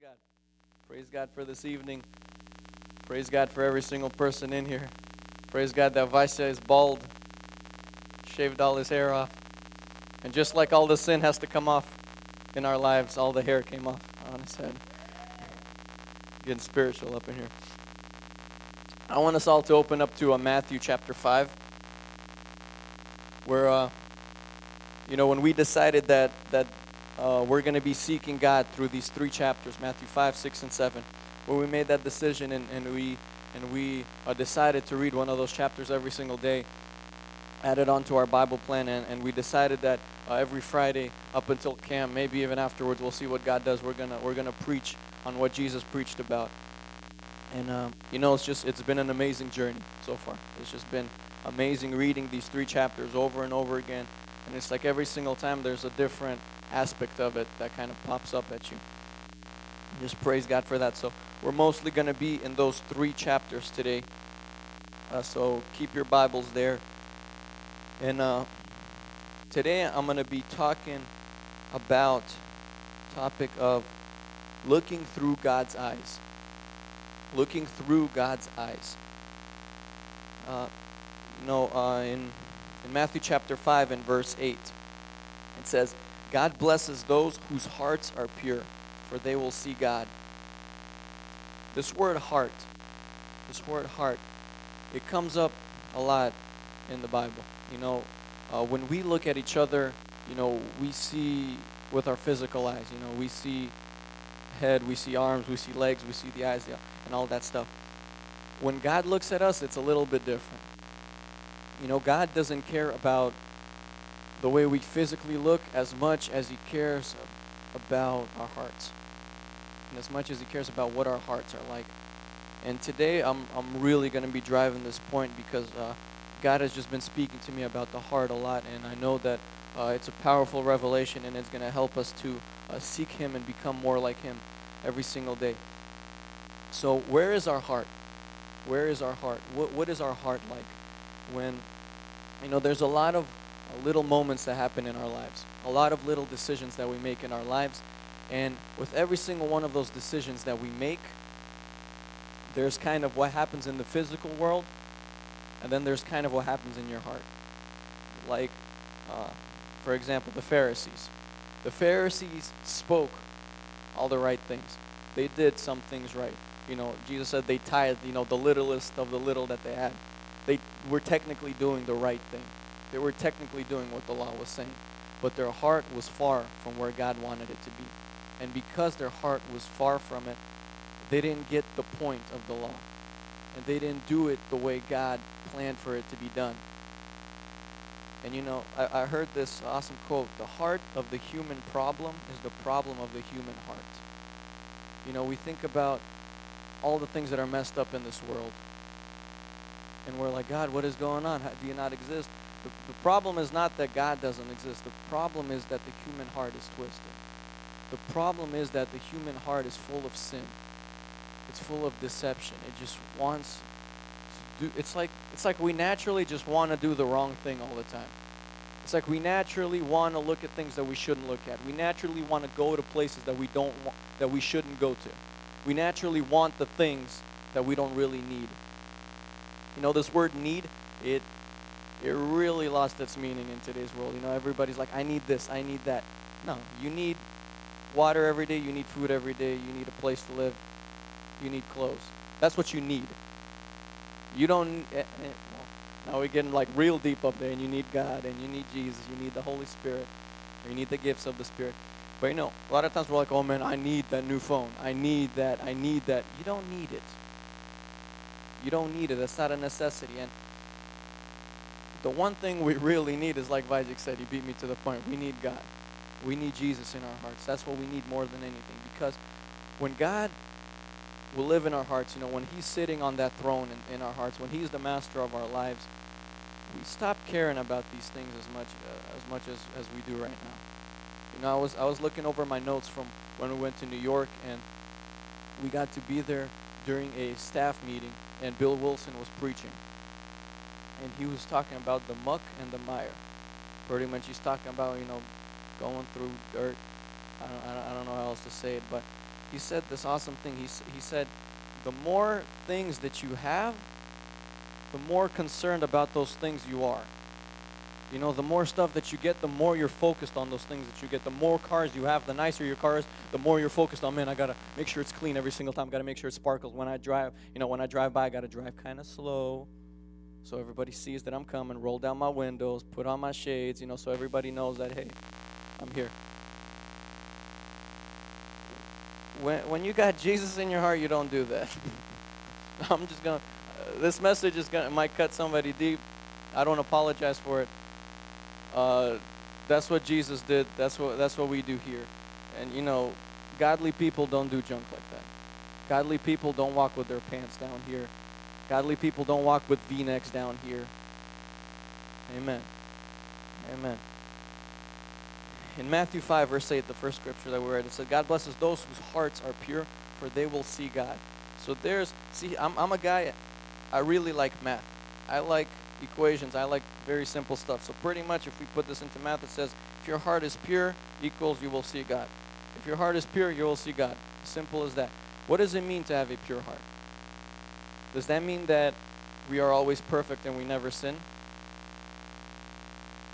God. Praise God for this evening. Praise God for every single person in here. Praise God that Vaisya is bald, shaved all his hair off. And just like all the sin has to come off in our lives, all the hair came off on his head. Getting spiritual up in here. I want us all to open up to uh, Matthew chapter 5, where, uh, you know, when we decided that, that uh, we're going to be seeking God through these three chapters, Matthew 5, 6, and 7. where we made that decision and, and we, and we uh, decided to read one of those chapters every single day, added onto our Bible plan, and, and we decided that uh, every Friday up until camp, maybe even afterwards, we'll see what God does. We're gonna we're gonna preach on what Jesus preached about, and um, you know, it's just it's been an amazing journey so far. It's just been amazing reading these three chapters over and over again, and it's like every single time there's a different aspect of it that kind of pops up at you. Just praise God for that. So we're mostly going to be in those three chapters today. Uh, so keep your Bibles there. And uh, today I'm going to be talking about topic of looking through God's eyes. Looking through God's eyes. Uh, you know, uh, in in Matthew chapter 5 and verse 8, it says, God blesses those whose hearts are pure, for they will see God. This word heart, this word heart, it comes up a lot in the Bible. You know, uh, when we look at each other, you know, we see with our physical eyes, you know, we see head, we see arms, we see legs, we see the eyes, and all that stuff. When God looks at us, it's a little bit different. You know, God doesn't care about the way we physically look as much as He cares about our hearts. And as much as He cares about what our hearts are like. And today I'm, I'm really going to be driving this point because uh, God has just been speaking to me about the heart a lot. And I know that uh, it's a powerful revelation and it's going to help us to uh, seek Him and become more like Him every single day. So, where is our heart? Where is our heart? What, what is our heart like when, you know, there's a lot of little moments that happen in our lives, a lot of little decisions that we make in our lives. And with every single one of those decisions that we make, there's kind of what happens in the physical world, and then there's kind of what happens in your heart. Like, uh, for example, the Pharisees. The Pharisees spoke all the right things. They did some things right. You know, Jesus said they tithed, you know, the littlest of the little that they had. They were technically doing the right thing. They were technically doing what the law was saying, but their heart was far from where God wanted it to be. And because their heart was far from it, they didn't get the point of the law. And they didn't do it the way God planned for it to be done. And you know, I, I heard this awesome quote The heart of the human problem is the problem of the human heart. You know, we think about all the things that are messed up in this world. And we're like, God, what is going on? How, do you not exist? The, the problem is not that God doesn't exist. The problem is that the human heart is twisted. The problem is that the human heart is full of sin. It's full of deception. It just wants to do it's like it's like we naturally just want to do the wrong thing all the time. It's like we naturally want to look at things that we shouldn't look at. We naturally want to go to places that we don't want, that we shouldn't go to. We naturally want the things that we don't really need. You know this word need, it it really lost its meaning in today's world. You know, everybody's like, I need this, I need that. No, you need water every day, you need food every day, you need a place to live, you need clothes. That's what you need. You don't. Eh, eh, well, now we're getting like real deep up there, and you need God, and you need Jesus, you need the Holy Spirit, you need the gifts of the Spirit. But you know, a lot of times we're like, oh man, I need that new phone. I need that. I need that. You don't need it. You don't need it. That's not a necessity. And the one thing we really need is like Vajik said, he beat me to the point. We need God. We need Jesus in our hearts. That's what we need more than anything. Because when God will live in our hearts, you know, when He's sitting on that throne in, in our hearts, when He's the master of our lives, we stop caring about these things as much uh, as much as, as we do right now. You know, I was I was looking over my notes from when we went to New York, and we got to be there during a staff meeting, and Bill Wilson was preaching and he was talking about the muck and the mire. Pretty much, he's talking about you know going through dirt. I don't, I don't, I don't know how else to say it, but he said this awesome thing. He, he said, the more things that you have, the more concerned about those things you are. You know, the more stuff that you get, the more you're focused on those things that you get. The more cars you have, the nicer your car is, the more you're focused on, man, I gotta make sure it's clean every single time. Gotta make sure it sparkles. When I drive, you know, when I drive by, I gotta drive kind of slow. So everybody sees that I'm coming, roll down my windows, put on my shades, you know, so everybody knows that, hey, I'm here. When, when you got Jesus in your heart, you don't do that. I'm just gonna, uh, this message is gonna, might cut somebody deep. I don't apologize for it. Uh, that's what Jesus did. That's what that's what we do here. And you know, godly people don't do junk like that. Godly people don't walk with their pants down here. Godly people don't walk with V-necks down here. Amen. Amen. In Matthew 5, verse 8, the first scripture that we read, it said, God blesses those whose hearts are pure, for they will see God. So there's, see, I'm, I'm a guy, I really like math. I like equations. I like very simple stuff. So pretty much if we put this into math, it says if your heart is pure equals you will see God. If your heart is pure, you will see God. Simple as that. What does it mean to have a pure heart? Does that mean that we are always perfect and we never sin?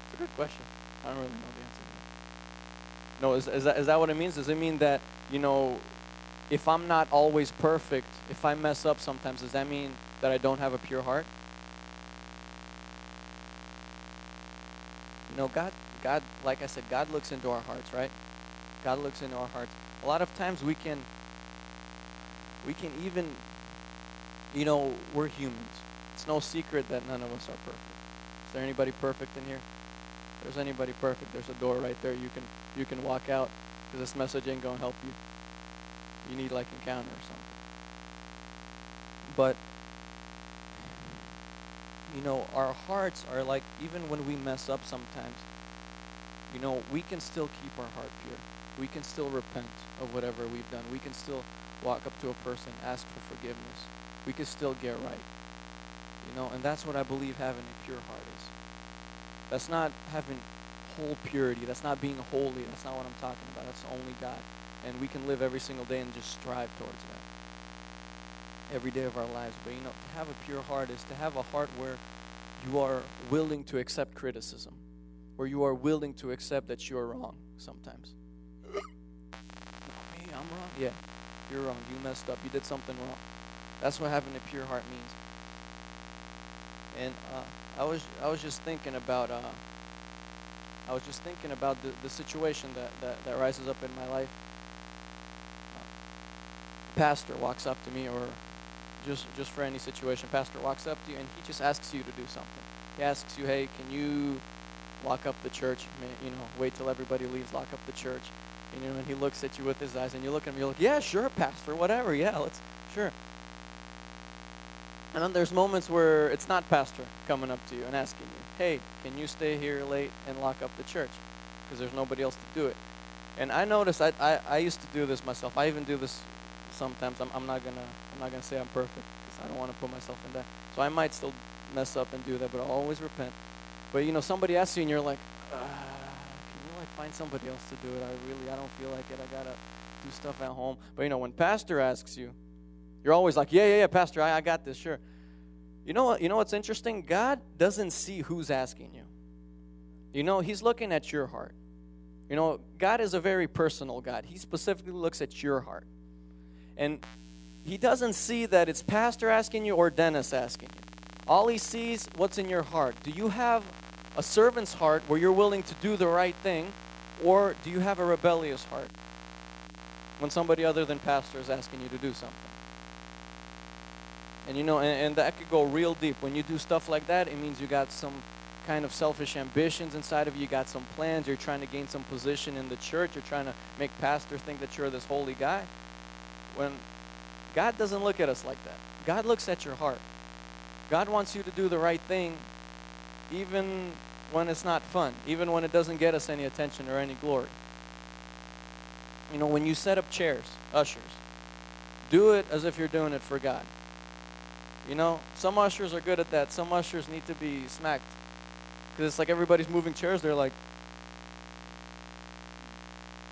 It's a good question. I don't really know the answer to that. No, is, is, that, is that what it means? Does it mean that, you know, if I'm not always perfect, if I mess up sometimes, does that mean that I don't have a pure heart? You know, God, God, like I said, God looks into our hearts, right? God looks into our hearts. A lot of times we can, we can even, you know, we're humans. It's no secret that none of us are perfect. Is there anybody perfect in here? If there's anybody perfect, there's a door right there. You can, you can walk out because this message ain't gonna help you. You need like encounter or something. But you know, our hearts are like, even when we mess up sometimes, you know, we can still keep our heart pure. We can still repent of whatever we've done. We can still walk up to a person, ask for forgiveness. We can still get right. You know, and that's what I believe having a pure heart is. That's not having whole purity. That's not being holy. That's not what I'm talking about. That's only God. And we can live every single day and just strive towards that every day of our lives. But you know, to have a pure heart is to have a heart where you are willing to accept criticism, where you are willing to accept that you're wrong sometimes. me, I'm wrong. Yeah, you're wrong. You messed up. You did something wrong. That's what having a pure heart means. And uh, I was I was just thinking about uh, I was just thinking about the, the situation that, that, that rises up in my life. pastor walks up to me or just just for any situation pastor walks up to you and he just asks you to do something he asks you hey can you lock up the church you know wait till everybody leaves lock up the church and, you know and he looks at you with his eyes and you look at him you're like yeah sure pastor whatever yeah let's sure and then there's moments where it's not pastor coming up to you and asking you hey can you stay here late and lock up the church because there's nobody else to do it and i noticed I, I, I used to do this myself i even do this sometimes I'm, I'm not gonna I'm not gonna say I'm perfect because I don't want to put myself in that. So I might still mess up and do that, but I'll always repent. But you know, somebody asks you and you're like, uh, can you like find somebody else to do it? I really I don't feel like it. I gotta do stuff at home. But you know, when pastor asks you, you're always like, yeah, yeah, yeah, pastor, I, I got this, sure. You know what? You know what's interesting? God doesn't see who's asking you. You know, He's looking at your heart. You know, God is a very personal God. He specifically looks at your heart. And he doesn't see that it's pastor asking you or Dennis asking you. All he sees what's in your heart. Do you have a servant's heart where you're willing to do the right thing or do you have a rebellious heart when somebody other than pastor is asking you to do something? And you know, and, and that could go real deep. When you do stuff like that, it means you got some kind of selfish ambitions inside of you. You got some plans. You're trying to gain some position in the church. You're trying to make pastor think that you're this holy guy when God doesn't look at us like that. God looks at your heart. God wants you to do the right thing even when it's not fun, even when it doesn't get us any attention or any glory. You know, when you set up chairs, ushers, do it as if you're doing it for God. You know, some ushers are good at that. Some ushers need to be smacked. Because it's like everybody's moving chairs. They're like,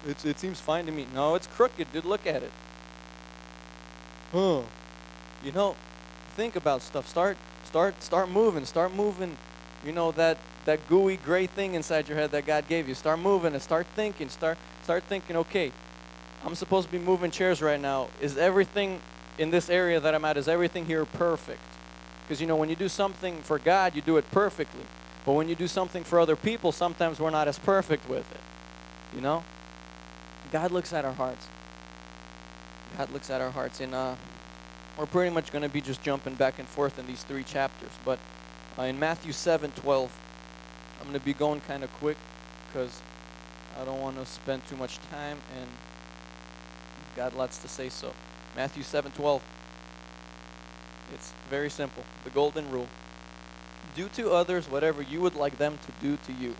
it's, it seems fine to me. No, it's crooked, dude. Look at it. huh. You know, think about stuff. Start, start, start moving. Start moving. You know that that gooey gray thing inside your head that God gave you. Start moving and start thinking. Start, start thinking. Okay, I'm supposed to be moving chairs right now. Is everything in this area that I'm at? Is everything here perfect? Because you know, when you do something for God, you do it perfectly. But when you do something for other people, sometimes we're not as perfect with it. You know? God looks at our hearts. God looks at our hearts. And uh, we're pretty much going to be just jumping back and forth in these three chapters. But uh, in Matthew 7 12, I'm going to be going kind of quick because I don't want to spend too much time and God lots to say so. Matthew 7 12. It's very simple. The golden rule. Do to others whatever you would like them to do to you.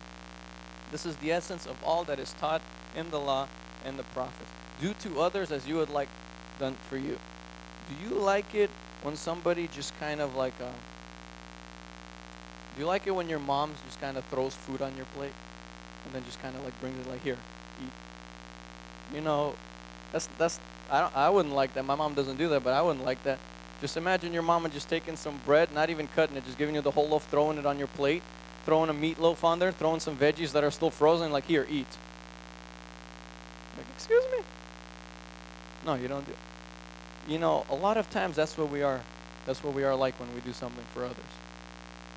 This is the essence of all that is taught in the law and the prophets. Do to others as you would like done for you. Do you like it when somebody just kind of like, uh, do you like it when your mom just kind of throws food on your plate and then just kind of like brings it like here, eat? You know, that's that's I don't I wouldn't like that. My mom doesn't do that, but I wouldn't like that. Just imagine your mama just taking some bread, not even cutting it, just giving you the whole loaf, throwing it on your plate, throwing a meatloaf on there, throwing some veggies that are still frozen, like here, eat. Like, excuse me? No, you don't do it. You know, a lot of times that's what we are. That's what we are like when we do something for others.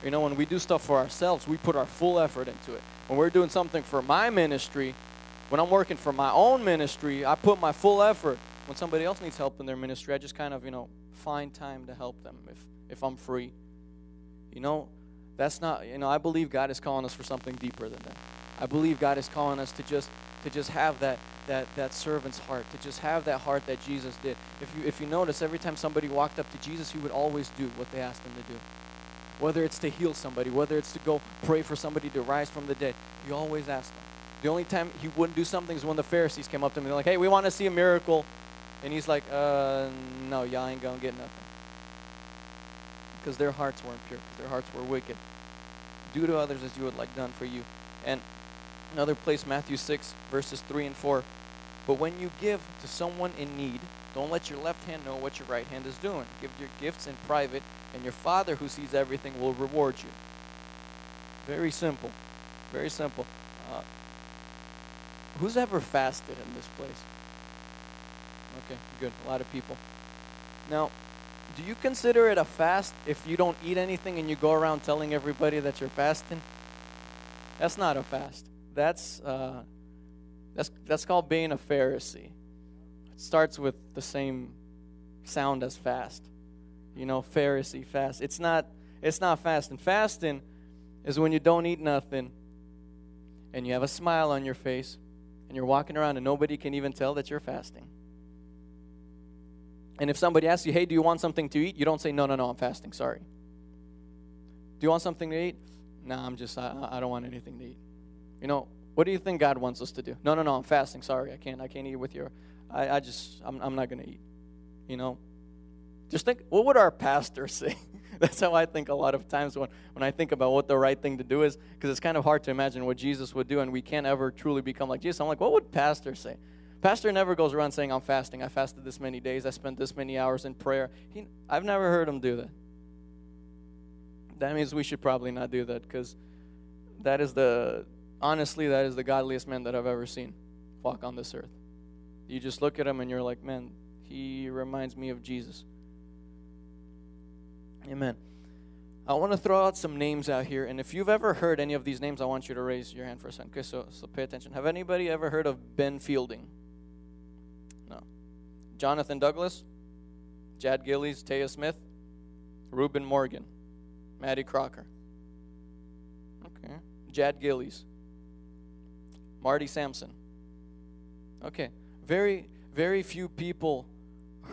You know, when we do stuff for ourselves, we put our full effort into it. When we're doing something for my ministry, when I'm working for my own ministry, I put my full effort. When somebody else needs help in their ministry, I just kind of, you know, find time to help them if if I'm free. You know, that's not, you know, I believe God is calling us for something deeper than that. I believe God is calling us to just to just have that that that servant's heart, to just have that heart that Jesus did. If you if you notice every time somebody walked up to Jesus, he would always do what they asked him to do. Whether it's to heal somebody, whether it's to go pray for somebody to rise from the dead, he always asked them. The only time he wouldn't do something is when the Pharisees came up to him and they're like, "Hey, we want to see a miracle." And he's like, uh, no, y'all ain't going to get nothing. Because their hearts weren't pure, because their hearts were wicked. Do to others as you would like done for you. And another place, Matthew 6, verses 3 and 4. But when you give to someone in need, don't let your left hand know what your right hand is doing. Give your gifts in private, and your Father who sees everything will reward you. Very simple. Very simple. Uh, who's ever fasted in this place? Okay, good. A lot of people. Now, do you consider it a fast if you don't eat anything and you go around telling everybody that you're fasting? That's not a fast. That's uh, that's that's called being a Pharisee. It starts with the same sound as fast. You know, Pharisee fast. It's not it's not fasting. Fasting is when you don't eat nothing and you have a smile on your face and you're walking around and nobody can even tell that you're fasting. And if somebody asks you, hey, do you want something to eat? You don't say, no, no, no, I'm fasting, sorry. Do you want something to eat? No, I'm just, I, I don't want anything to eat. You know, what do you think God wants us to do? No, no, no, I'm fasting, sorry, I can't, I can't eat with you. I, I just, I'm, I'm not going to eat. You know, just think, what would our pastor say? That's how I think a lot of times when, when I think about what the right thing to do is, because it's kind of hard to imagine what Jesus would do, and we can't ever truly become like Jesus. I'm like, what would pastor say? Pastor never goes around saying, I'm fasting. I fasted this many days. I spent this many hours in prayer. He, I've never heard him do that. That means we should probably not do that because that is the, honestly, that is the godliest man that I've ever seen walk on this earth. You just look at him and you're like, man, he reminds me of Jesus. Amen. I want to throw out some names out here, and if you've ever heard any of these names, I want you to raise your hand for a second. Okay, so, so pay attention. Have anybody ever heard of Ben Fielding? Jonathan Douglas, Jad Gillies, Taya Smith, Reuben Morgan, Maddie Crocker. Okay. Jad Gillies, Marty Sampson. Okay. Very, very few people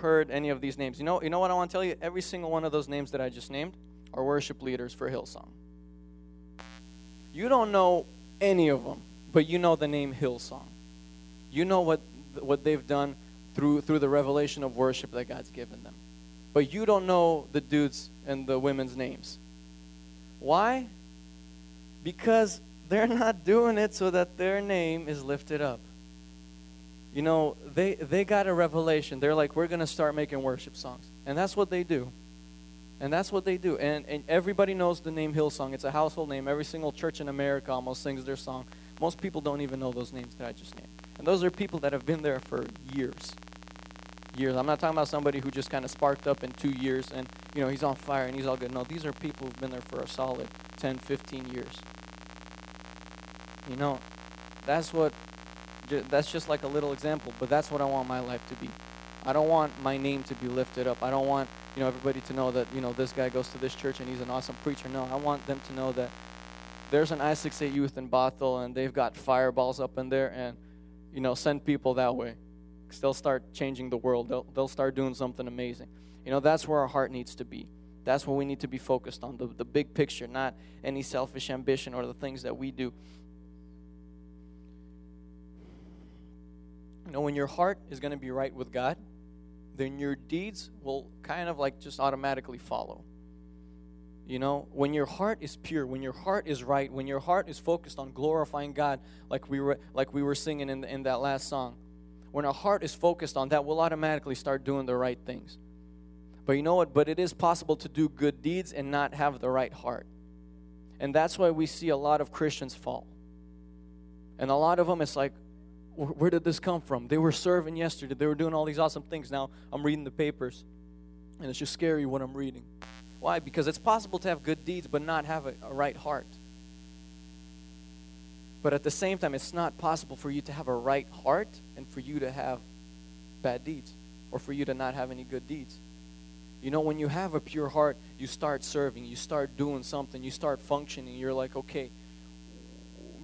heard any of these names. You know, you know what I want to tell you? Every single one of those names that I just named are worship leaders for Hillsong. You don't know any of them, but you know the name Hillsong. You know what what they've done through through the revelation of worship that God's given them. But you don't know the dudes and the women's names. Why? Because they're not doing it so that their name is lifted up. you know, they, they got a revelation. They're like, we're going to start making worship songs. And that's what they do. And that's what they do. And, and everybody knows the name Hillsong. It's a household name. Every single church in America almost sings their song. Most people don't even know those names that I just named. And those are people that have been there for years. Years. I'm not talking about somebody who just kind of sparked up in two years and, you know, he's on fire and he's all good. No, these are people who've been there for a solid 10, 15 years. You know, that's what that's just like a little example, but that's what I want my life to be. I don't want my name to be lifted up. I don't want, you know, everybody to know that, you know, this guy goes to this church and he's an awesome preacher. No, I want them to know that there's an I68 youth in Bothell and they've got fireballs up in there and, you know, send people that way. They'll start changing the world. They'll, they'll start doing something amazing. You know, that's where our heart needs to be. That's what we need to be focused on, the, the big picture, not any selfish ambition or the things that we do. You know, when your heart is going to be right with God, then your deeds will kind of like just automatically follow. You know, when your heart is pure, when your heart is right, when your heart is focused on glorifying God, like we were like we were singing in, in that last song, when our heart is focused on that, we'll automatically start doing the right things. But you know what? But it is possible to do good deeds and not have the right heart. And that's why we see a lot of Christians fall. And a lot of them, it's like, where did this come from? They were serving yesterday. They were doing all these awesome things. Now I'm reading the papers, and it's just scary what I'm reading. Why? Because it's possible to have good deeds but not have a, a right heart. But at the same time, it's not possible for you to have a right heart and for you to have bad deeds or for you to not have any good deeds. You know, when you have a pure heart, you start serving, you start doing something, you start functioning. You're like, okay,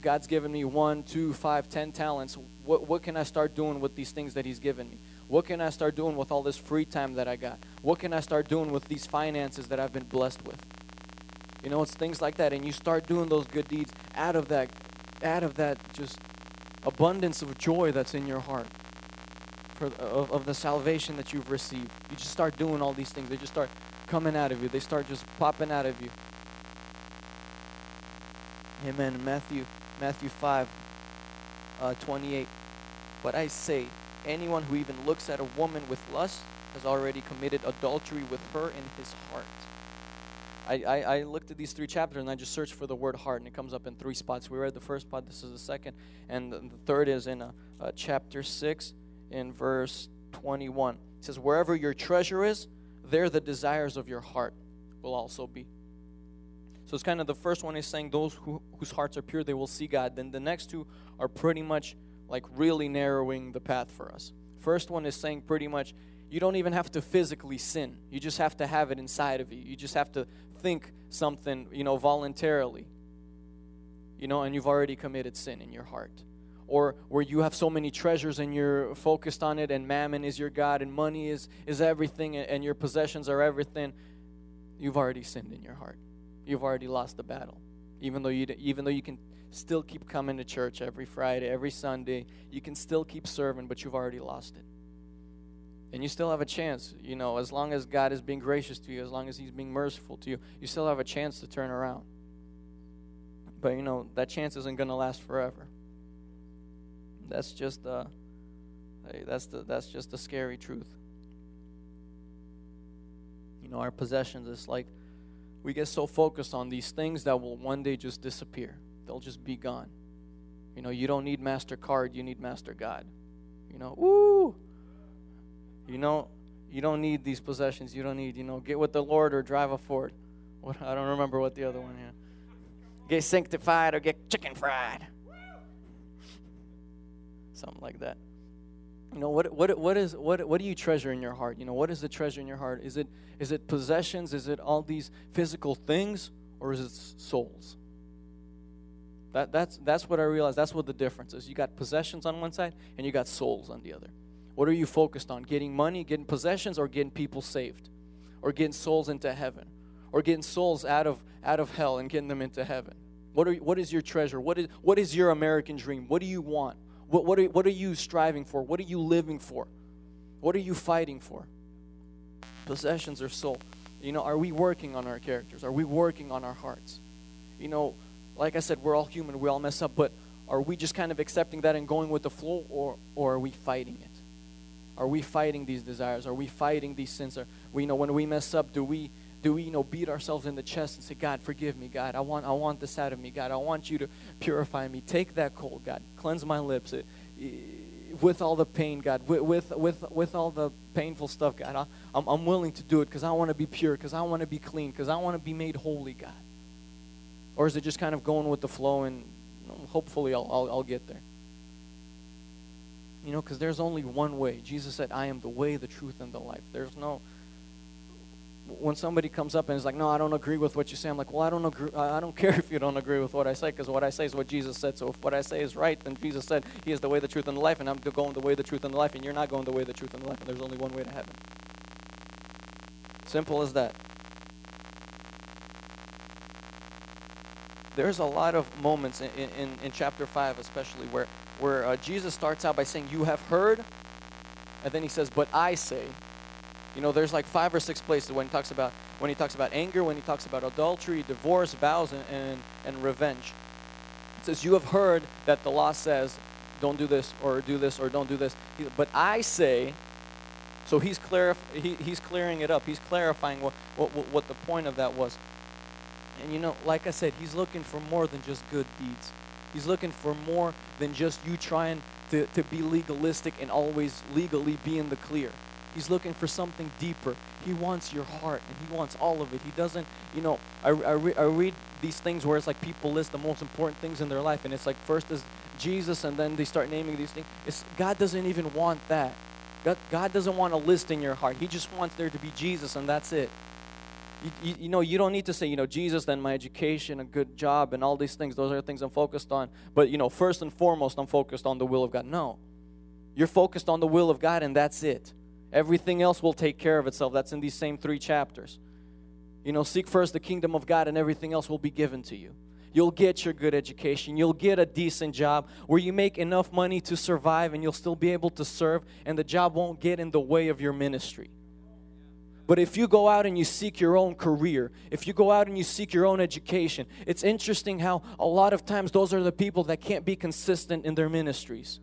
God's given me one, two, five, ten talents. What, what can I start doing with these things that He's given me? What can I start doing with all this free time that I got? What can I start doing with these finances that I've been blessed with? You know, it's things like that. And you start doing those good deeds out of that, out of that just abundance of joy that's in your heart for, of, of the salvation that you've received. You just start doing all these things. They just start coming out of you. They start just popping out of you. Amen. Matthew Matthew 5, uh, 28. But I say, anyone who even looks at a woman with lust has already committed adultery with her in his heart. I, I, looked at these three chapters and I just searched for the word heart, and it comes up in three spots. We read the first part, this is the second, and the third is in uh, uh, chapter 6, in verse 21. It says, Wherever your treasure is, there the desires of your heart will also be. So it's kind of the first one is saying those who, whose hearts are pure, they will see God. Then the next two are pretty much like really narrowing the path for us. First one is saying pretty much you don't even have to physically sin. You just have to have it inside of you. You just have to think something, you know, voluntarily. You know, and you've already committed sin in your heart. Or where you have so many treasures and you're focused on it and mammon is your God and money is is everything and your possessions are everything. You've already sinned in your heart you've already lost the battle. Even though you even though you can still keep coming to church every Friday, every Sunday, you can still keep serving, but you've already lost it. And you still have a chance, you know, as long as God is being gracious to you, as long as He's being merciful to you, you still have a chance to turn around. But you know, that chance isn't going to last forever. That's just uh that's the that's just the scary truth. You know, our possessions, it's like we get so focused on these things that will one day just disappear. They'll just be gone. You know, you don't need MasterCard, you need Master God. You know, woo! You know, you don't need these possessions. You don't need, you know, get with the Lord or drive a Ford. What I don't remember what the other one is. Get sanctified or get chicken fried. Something like that. You know what what what is what what do you treasure in your heart? You know, what is the treasure in your heart? Is it is it possessions? Is it all these physical things or is it souls? That that's that's what I realized. That's what the difference is. You got possessions on one side and you got souls on the other. What are you focused on? Getting money, getting possessions or getting people saved? Or getting souls into heaven? Or getting souls out of out of hell and getting them into heaven? What are what is your treasure? What is what is your American dream? What do you want? What, what, are, what are you striving for? What are you living for? What are you fighting for? Possessions or soul. You know, are we working on our characters? Are we working on our hearts? You know, like I said, we're all human, we all mess up, but are we just kind of accepting that and going with the flow, or, or are we fighting it? Are we fighting these desires? Are we fighting these sins? Are we you know when we mess up, do we do we you know beat ourselves in the chest and say, God, forgive me, God. I want I want this out of me, God. I want you to purify me. Take that cold, God. Cleanse my lips. It, uh, with all the pain, God, with with with, with all the painful stuff, God, I, I'm, I'm willing to do it because I want to be pure, because I want to be clean, because I want to be made holy, God. Or is it just kind of going with the flow and hopefully I'll, I'll, I'll get there? You know, because there's only one way. Jesus said, I am the way, the truth, and the life. There's no. When somebody comes up and is like, "No, I don't agree with what you say," I'm like, "Well, I don't agree. I don't care if you don't agree with what I say, because what I say is what Jesus said. So if what I say is right, then Jesus said He is the way, the truth, and the life, and I'm going the way, the truth, and the life, and you're not going the way, the truth, and the life, and there's only one way to heaven. Simple as that. There's a lot of moments in, in, in chapter 5, especially, where, where uh, Jesus starts out by saying, You have heard, and then he says, But I say. You know, there's like five or six places when he talks about when he talks about anger, when he talks about adultery, divorce, vows, and, and, and revenge. It says, You have heard that the law says, don't do this, or do this, or don't do this. But I say, so he's, clarif- he, he's clearing it up. He's clarifying what, what, what the point of that was. And you know, like I said, he's looking for more than just good deeds. He's looking for more than just you trying to, to be legalistic and always legally be in the clear. He's looking for something deeper. He wants your heart and he wants all of it. He doesn't, you know, I, I, re, I read these things where it's like people list the most important things in their life and it's like first is Jesus and then they start naming these things. It's, God doesn't even want that. God, God doesn't want a list in your heart. He just wants there to be Jesus, and that's it. You, you, you, know, you don't need to say, you know, Jesus, then my education, a good job, and all these things. Those are things I'm focused on. But, you know, first and foremost, I'm focused on the will of God. No. You're focused on the will of God, and that's it. Everything else will take care of itself. That's in these same three chapters. You know, seek first the kingdom of God, and everything else will be given to you. You'll get your good education. You'll get a decent job where you make enough money to survive and you'll still be able to serve, and the job won't get in the way of your ministry. But if you go out and you seek your own career, if you go out and you seek your own education, it's interesting how a lot of times those are the people that can't be consistent in their ministries.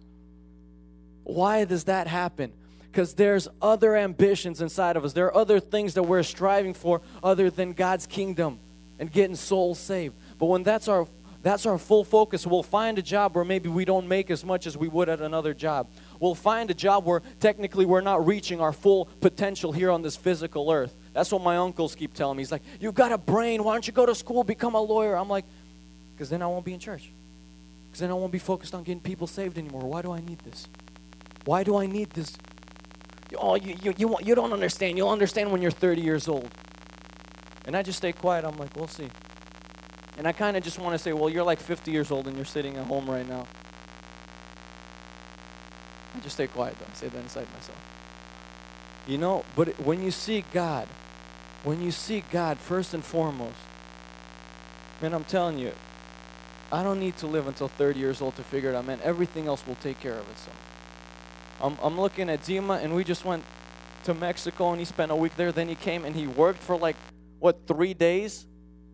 Why does that happen? Because there's other ambitions inside of us. There are other things that we're striving for other than God's kingdom and getting souls saved. But when that's our that's our full focus, we'll find a job where maybe we don't make as much as we would at another job. We'll find a job where technically we're not reaching our full potential here on this physical earth. That's what my uncles keep telling me. He's like, You've got a brain. Why don't you go to school, become a lawyer? I'm like, Because then I won't be in church. Because then I won't be focused on getting people saved anymore. Why do I need this? Why do I need this? Oh, you, you, you, you don't understand. You'll understand when you're 30 years old. And I just stay quiet. I'm like, We'll see. And I kind of just want to say, well, you're like 50 years old and you're sitting at home right now. I just stay quiet though. I say that inside myself. You know, but when you seek God, when you seek God first and foremost, man, I'm telling you, I don't need to live until 30 years old to figure it out, man. Everything else will take care of itself. I'm, I'm looking at Zima, and we just went to Mexico, and he spent a week there. Then he came and he worked for like, what, three days?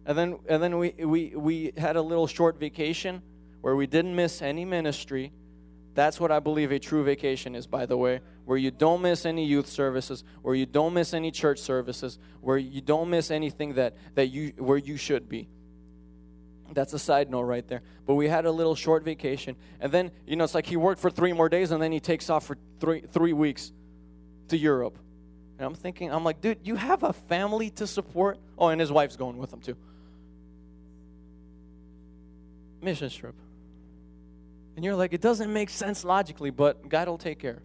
And then, and then we, we, we had a little short vacation where we didn't miss any ministry. That's what I believe a true vacation is, by the way, where you don't miss any youth services, where you don't miss any church services, where you don't miss anything that, that you where you should be. That's a side note right there. But we had a little short vacation, and then you know it's like he worked for three more days, and then he takes off for three three weeks to Europe. And I'm thinking, I'm like, dude, you have a family to support. Oh, and his wife's going with him too mission trip. And you're like, it doesn't make sense logically, but God will take care.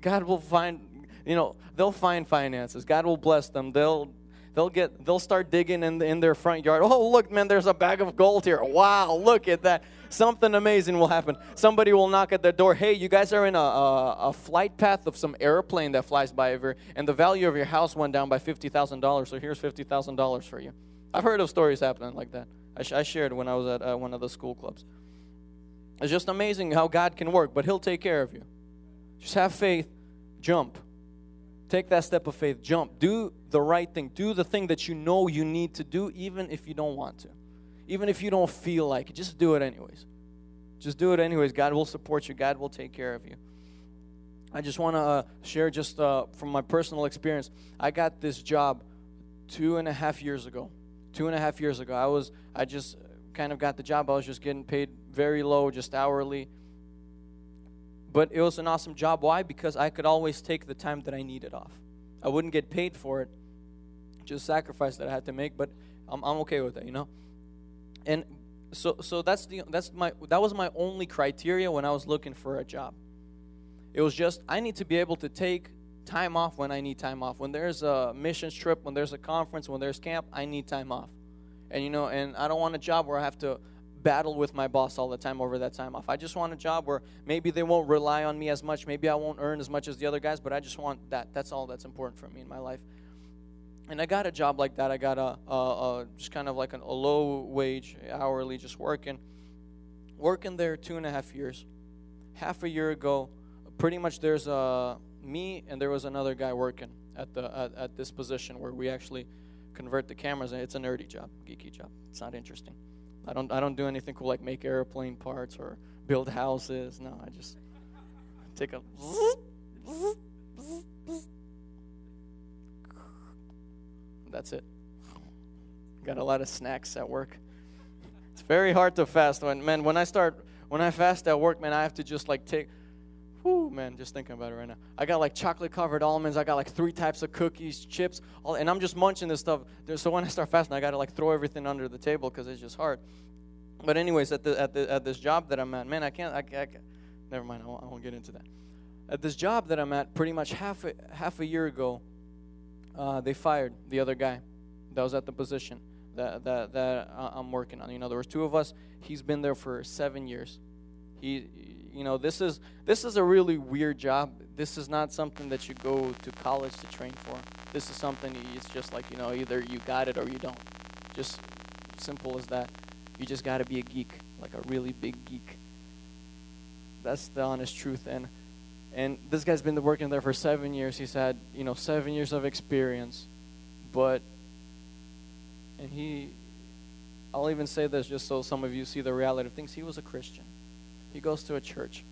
God will find, you know, they'll find finances. God will bless them. They'll they'll get they'll start digging in in their front yard. Oh, look, man, there's a bag of gold here. Wow, look at that. Something amazing will happen. Somebody will knock at the door. Hey, you guys are in a, a, a flight path of some airplane that flies by over, and the value of your house went down by fifty thousand dollars. So here's fifty thousand dollars for you. I've heard of stories happening like that. I, sh- I shared when I was at uh, one of the school clubs. It's just amazing how God can work, but He'll take care of you. Just have faith, jump. Take that step of faith, jump. Do the right thing. Do the thing that you know you need to do, even if you don't want to. Even if you don't feel like it, just do it anyways. Just do it anyways. God will support you. God will take care of you. I just want to uh, share just uh, from my personal experience. I got this job two and a half years ago. Two and a half years ago, I was I just kind of got the job. I was just getting paid very low, just hourly. But it was an awesome job. Why? Because I could always take the time that I needed off. I wouldn't get paid for it, just sacrifice that I had to make. But I'm, I'm okay with it, you know. And so so that's the that's my that was my only criteria when I was looking for a job. It was just I need to be able to take time off when I need time off. When there's a missions trip, when there's a conference, when there's camp, I need time off. And you know, and I don't want a job where I have to battle with my boss all the time over that time off. I just want a job where maybe they won't rely on me as much, maybe I won't earn as much as the other guys, but I just want that. That's all that's important for me in my life. And I got a job like that. I got a, a, a just kind of like an, a low wage, hourly, just working, working there two and a half years. Half a year ago, pretty much there's a me and there was another guy working at the at, at this position where we actually convert the cameras. It's a nerdy job, geeky job. It's not interesting. I don't I don't do anything cool like make airplane parts or build houses. No, I just take a that's it. Got a lot of snacks at work. It's very hard to fast when man when I start when I fast at work, man, I have to just like take Whew, man, just thinking about it right now. I got like chocolate covered almonds. I got like three types of cookies, chips, all, and I'm just munching this stuff. So when I start fasting, I got to like throw everything under the table because it's just hard. But anyways, at the, at the at this job that I'm at, man, I can't. I, I, never mind. I won't, I won't get into that. At this job that I'm at, pretty much half a, half a year ago, uh, they fired the other guy that was at the position that that that I'm working on. You know, there was two of us. He's been there for seven years. He you know this is this is a really weird job. This is not something that you go to college to train for. This is something it's just like you know either you got it or you don't. Just simple as that. You just got to be a geek like a really big geek. That's the honest truth and and this guy's been working there for seven years. He's had you know seven years of experience but and he i'll even say this just so some of you see the reality of things. He was a christian he goes to a church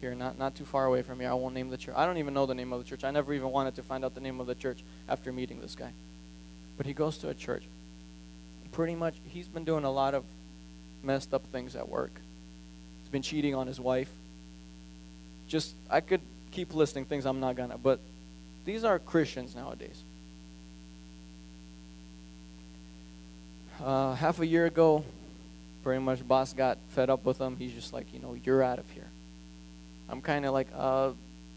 here, not, not too far away from here. I won't name the church. I don't even know the name of the church. I never even wanted to find out the name of the church after meeting this guy. But he goes to a church. Pretty much, he's been doing a lot of messed up things at work. He's been cheating on his wife. Just, I could keep listing things I'm not gonna, but these are Christians nowadays. Uh, half a year ago, pretty much boss got fed up with him. He's just like, you know, you're out of here. I'm kind of like, uh,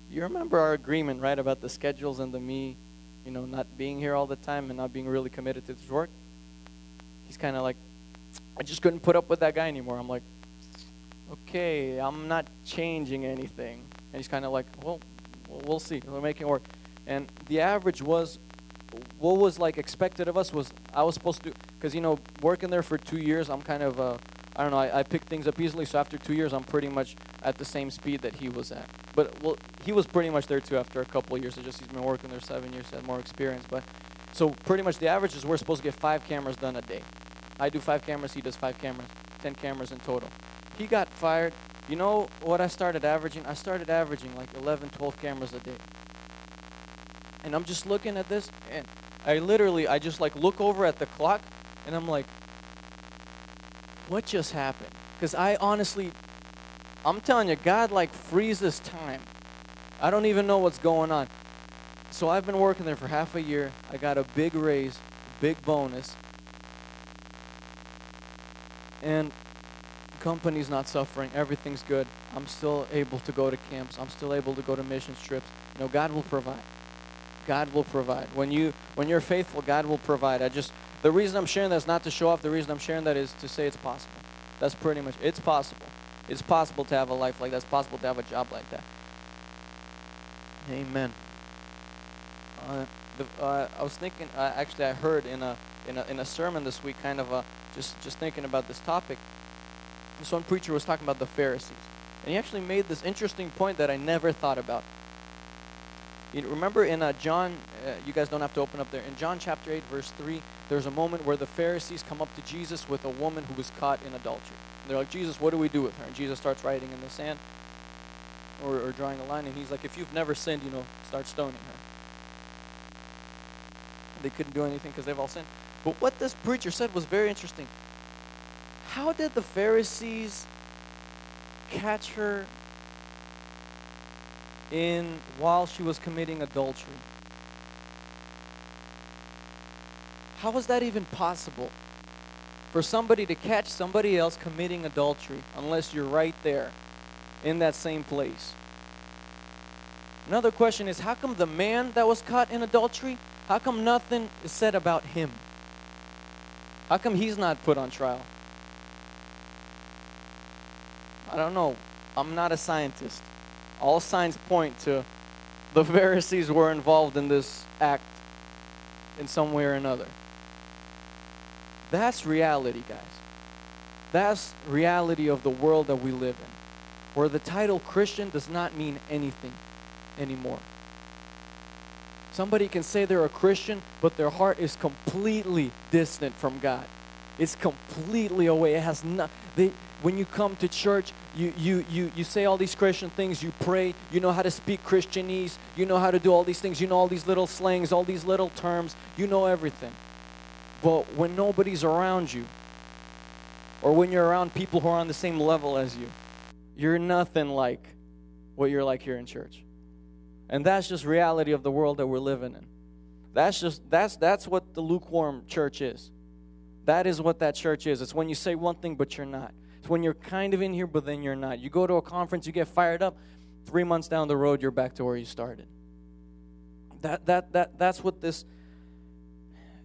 you remember our agreement, right, about the schedules and the me, you know, not being here all the time and not being really committed to this work? He's kind of like, I just couldn't put up with that guy anymore. I'm like, okay, I'm not changing anything. And he's kind of like, well, we'll see. We're making it work. And the average was, what was like expected of us was I was supposed to, because you know, working there for two years, I'm kind of, uh, I don't know, I, I pick things up easily. So after two years, I'm pretty much at the same speed that he was at. But well, he was pretty much there too after a couple of years. It's just he's been working there seven years, had more experience. But so pretty much the average is we're supposed to get five cameras done a day. I do five cameras, he does five cameras, ten cameras in total. He got fired. You know what I started averaging? I started averaging like 11, 12 cameras a day. And I'm just looking at this, and I literally, I just like look over at the clock, and I'm like, what just happened? Because I honestly I'm telling you, God like freezes time. I don't even know what's going on. So I've been working there for half a year. I got a big raise, big bonus. And company's not suffering. Everything's good. I'm still able to go to camps. I'm still able to go to mission trips. You know, God will provide. God will provide. When you when you're faithful, God will provide. I just the reason I'm sharing that is not to show off. The reason I'm sharing that is to say it's possible. That's pretty much it's possible. It's possible to have a life like that. It's possible to have a job like that. Amen. Uh, the, uh, I was thinking. Uh, actually, I heard in a in a in a sermon this week, kind of just just thinking about this topic. This one preacher was talking about the Pharisees, and he actually made this interesting point that I never thought about. You remember in uh, John, uh, you guys don't have to open up there. In John chapter 8, verse 3, there's a moment where the Pharisees come up to Jesus with a woman who was caught in adultery. And They're like, Jesus, what do we do with her? And Jesus starts writing in the sand or, or drawing a line, and he's like, if you've never sinned, you know, start stoning her. They couldn't do anything because they've all sinned. But what this preacher said was very interesting. How did the Pharisees catch her in while she was committing adultery? How was that even possible? For somebody to catch somebody else committing adultery unless you're right there in that same place. Another question is how come the man that was caught in adultery, how come nothing is said about him? How come he's not put on trial? I don't know. I'm not a scientist. All signs point to the Pharisees were involved in this act in some way or another. That's reality, guys. That's reality of the world that we live in, where the title Christian does not mean anything anymore. Somebody can say they're a Christian, but their heart is completely distant from God. It's completely away. It has not. They, when you come to church, you, you, you, you say all these Christian things, you pray, you know how to speak Christianese, you know how to do all these things, you know all these little slangs, all these little terms, you know everything. But when nobody's around you, or when you're around people who are on the same level as you, you're nothing like what you're like here in church. And that's just reality of the world that we're living in. That's just that's that's what the lukewarm church is. That is what that church is. It's when you say one thing but you're not. It's when you're kind of in here but then you're not. You go to a conference, you get fired up, 3 months down the road you're back to where you started. That that that that's what this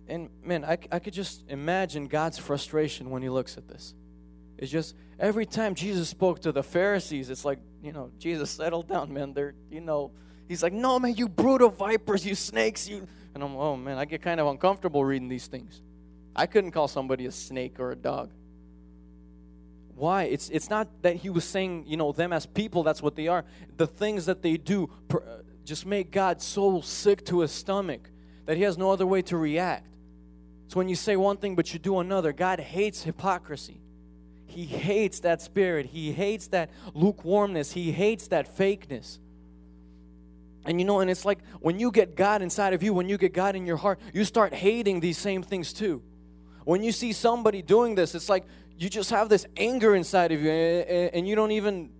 and man, I, I could just imagine God's frustration when he looks at this. It's just every time Jesus spoke to the Pharisees, it's like, you know, Jesus, settle down, man. They're, you know, he's like, no, man, you brutal vipers, you snakes, you. And I'm, oh, man, I get kind of uncomfortable reading these things. I couldn't call somebody a snake or a dog. Why? It's, it's not that he was saying, you know, them as people, that's what they are. The things that they do per, uh, just make God so sick to his stomach that he has no other way to react. It's when you say one thing but you do another. God hates hypocrisy. He hates that spirit. He hates that lukewarmness. He hates that fakeness. And you know, and it's like when you get God inside of you, when you get God in your heart, you start hating these same things too. When you see somebody doing this, it's like you just have this anger inside of you and you don't even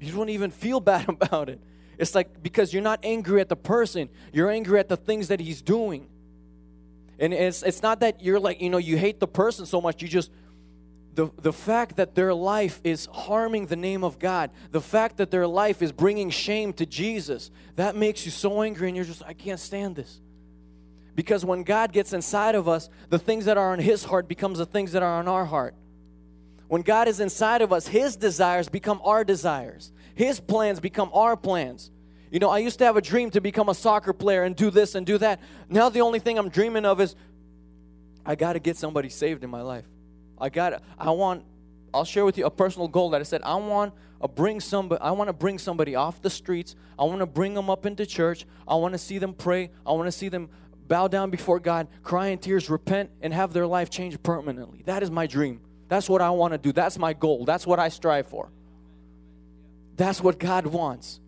you don't even feel bad about it. It's like because you're not angry at the person, you're angry at the things that he's doing. And it's, it's not that you're like, you know, you hate the person so much, you just, the, the fact that their life is harming the name of God, the fact that their life is bringing shame to Jesus, that makes you so angry and you're just, I can't stand this. Because when God gets inside of us, the things that are on His heart becomes the things that are on our heart. When God is inside of us, His desires become our desires. His plans become our plans. You know, I used to have a dream to become a soccer player and do this and do that. Now the only thing I'm dreaming of is I got to get somebody saved in my life. I got I want I'll share with you a personal goal that I said I want to bring somebody I want to bring somebody off the streets. I want to bring them up into church. I want to see them pray. I want to see them bow down before God, cry in tears, repent and have their life changed permanently. That is my dream. That's what I want to do. That's my goal. That's what I strive for. That's what God wants.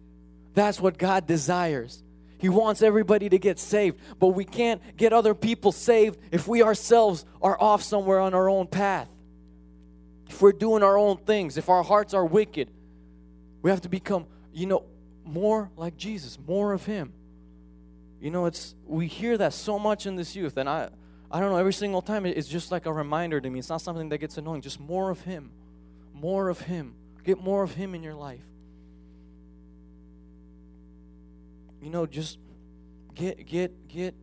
That's what God desires. He wants everybody to get saved, but we can't get other people saved if we ourselves are off somewhere on our own path. If we're doing our own things, if our hearts are wicked, we have to become, you know, more like Jesus, more of Him. You know, it's we hear that so much in this youth, and I, I don't know. Every single time, it's just like a reminder to me. It's not something that gets annoying. Just more of Him, more of Him. Get more of Him in your life. you know, just get, get, get,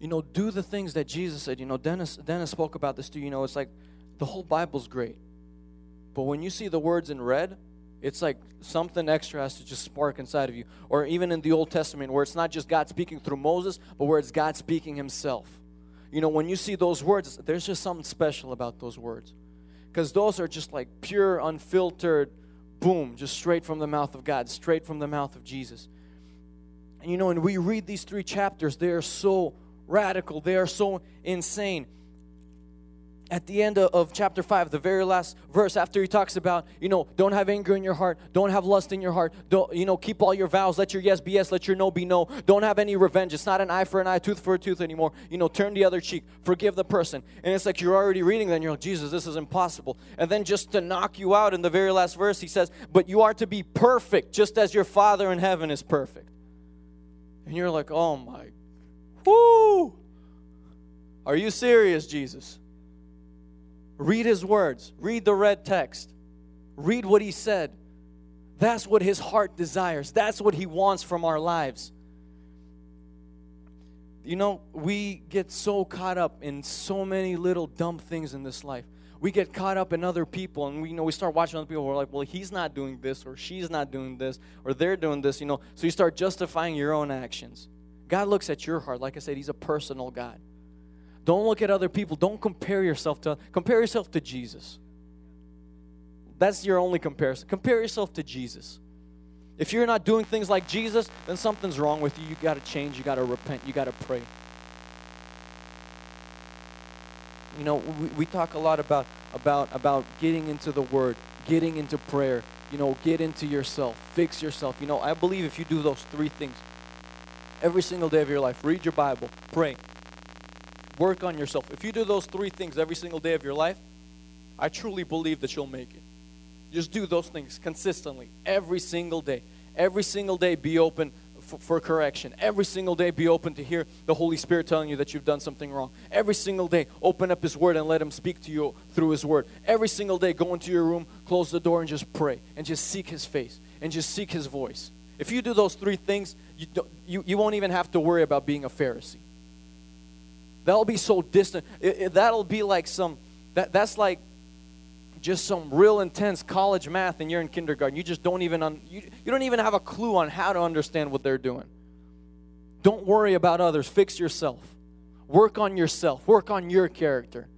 you know, do the things that Jesus said. You know, Dennis, Dennis spoke about this too. You know, it's like the whole Bible's great. But when you see the words in red, it's like something extra has to just spark inside of you. Or even in the Old Testament, where it's not just God speaking through Moses, but where it's God speaking Himself. You know, when you see those words, there's just something special about those words. Because those are just like pure, unfiltered, boom, just straight from the mouth of God, straight from the mouth of Jesus. And you know, and we read these three chapters, they are so radical, they are so insane. At the end of, chapter 5 the very last verse after he talks about you know don't have anger in your heart don't have lust in your heart don't you know keep all your vows let your yes be yes let your no be no don't have any revenge it's not an eye for an eye tooth for a tooth anymore you know turn the other cheek forgive the person. And it's like you're already reading then you're like jesus this is impossible. And then just to knock you out in the very last verse he says but you are to be perfect just as your father in heaven is perfect. And you're like oh my whoo! Are you serious jesus Read his words, read the red text, read what he said. That's what his heart desires, that's what he wants from our lives. You know, we get so caught up in so many little dumb things in this life. We get caught up in other people, and we you know we start watching other people. We're like, well, he's not doing this, or she's not doing this, or they're doing this. You know, so you start justifying your own actions. God looks at your heart. Like I said, He's a personal God. Don't look at other people. Don't compare yourself to compare yourself to Jesus. That's your only comparison. Compare yourself to Jesus. If you're not doing things like Jesus, then something's wrong with you. You got to change. You got to repent. You got to pray. You know, we, we talk a lot about about about getting into the Word, getting into prayer. You know, get into yourself, fix yourself. You know, I believe if you do those three things every single day of your life, read your Bible, pray, Work on yourself. If you do those three things every single day of your life, I truly believe that you'll make it. Just do those things consistently, every single day. Every single day, be open for, for, correction. Every single day, be open to hear the Holy Spirit telling you that you've done something wrong. Every single day, open up His Word and let Him speak to you through His Word. Every single day, go into your room, close the door, and just pray and just seek His face and just seek His voice. If you do those three things, you, you, you won't even have to worry about being a Pharisee. That'll be so distant. It, it, that'll be like some, that, that's like just some real intense college math and you're in kindergarten. You just don't even, un, you, you don't even have a clue on how to understand what they're doing. Don't worry about others. Fix yourself. Work on yourself. Work on your character.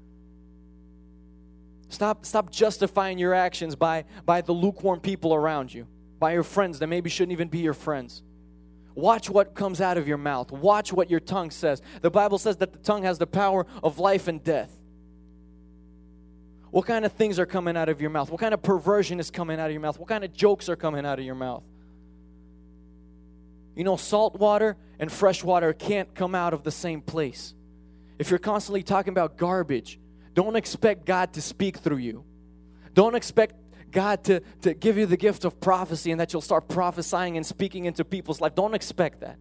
Stop, stop justifying your actions by, by the lukewarm people around you, by your friends that maybe shouldn't even be your friends. Watch what comes out of your mouth. Watch what your tongue says. The Bible says that the tongue has the power of life and death. What kind of things are coming out of your mouth? What kind of perversion is coming out of your mouth? What kind of jokes are coming out of your mouth? You know, salt water and fresh water can't come out of the same place. If you're constantly talking about garbage, don't expect God to speak through you. Don't expect God to, to give you the gift of prophecy and that you'll start prophesying and speaking into people's life. Don't expect that.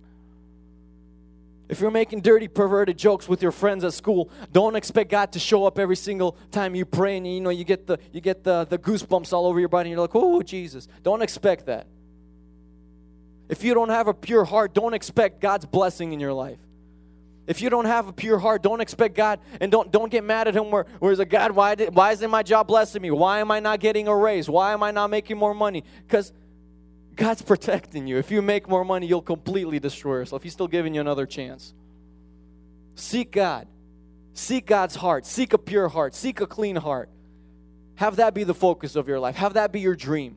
If you're making dirty, perverted jokes with your friends at school, don't expect God to show up every single time you pray and you know you get the you get the, the goosebumps all over your body and you're like, oh Jesus. Don't expect that. If you don't have a pure heart, don't expect God's blessing in your life. If you don't have a pure heart, don't expect God and don't, don't get mad at Him where, where is a God, why, did, why isn't my job blessing me? Why am I not getting a raise? Why am I not making more money? Because God's protecting you. If you make more money, you'll completely destroy yourself. He's still giving you another chance. Seek God. Seek God's heart. Seek a pure heart. Seek a clean heart. Have that be the focus of your life. Have that be your dream.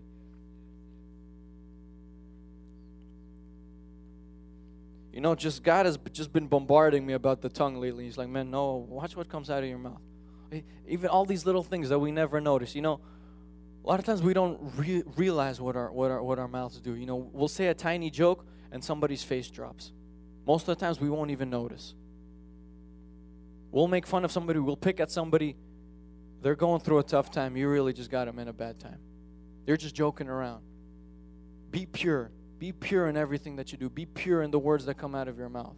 You know, just God has just been bombarding me about the tongue lately. He's like, man, no, watch what comes out of your mouth. Even all these little things that we never notice. You know, a lot of times we don't re- realize what our what our what our mouths do. You know, we'll say a tiny joke and somebody's face drops. Most of the times we won't even notice. We'll make fun of somebody. We'll pick at somebody. They're going through a tough time. You really just got them in a bad time. They're just joking around. Be pure. Be pure in everything that you do. Be pure in the words that come out of your mouth.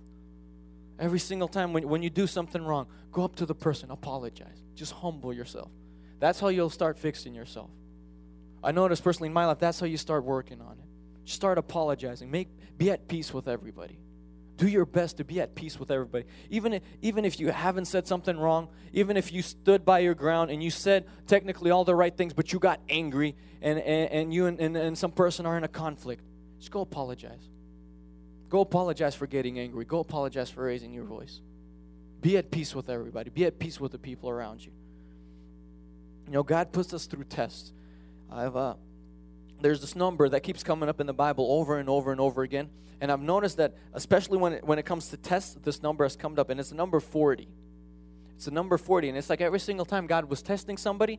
Every single time when, when you do something wrong, go up to the person, apologize. Just humble yourself. That's how you'll start fixing yourself. I noticed personally in my life, that's how you start working on it. Just start apologizing. Make be at peace with everybody. Do your best to be at peace with everybody. Even if, even if you haven't said something wrong, even if you stood by your ground and you said technically all the right things, but you got angry and, and, and you and, and, and some person are in a conflict, just go apologize. Go apologize for getting angry. Go apologize for raising your voice. Be at peace with everybody. Be at peace with the people around you. You know, God puts us through tests. I've uh, there's this number that keeps coming up in the Bible over and over and over again, and I've noticed that especially when it, when it comes to tests, this number has come up, and it's the number 40. It's the number 40. And it's like every single time God was testing somebody,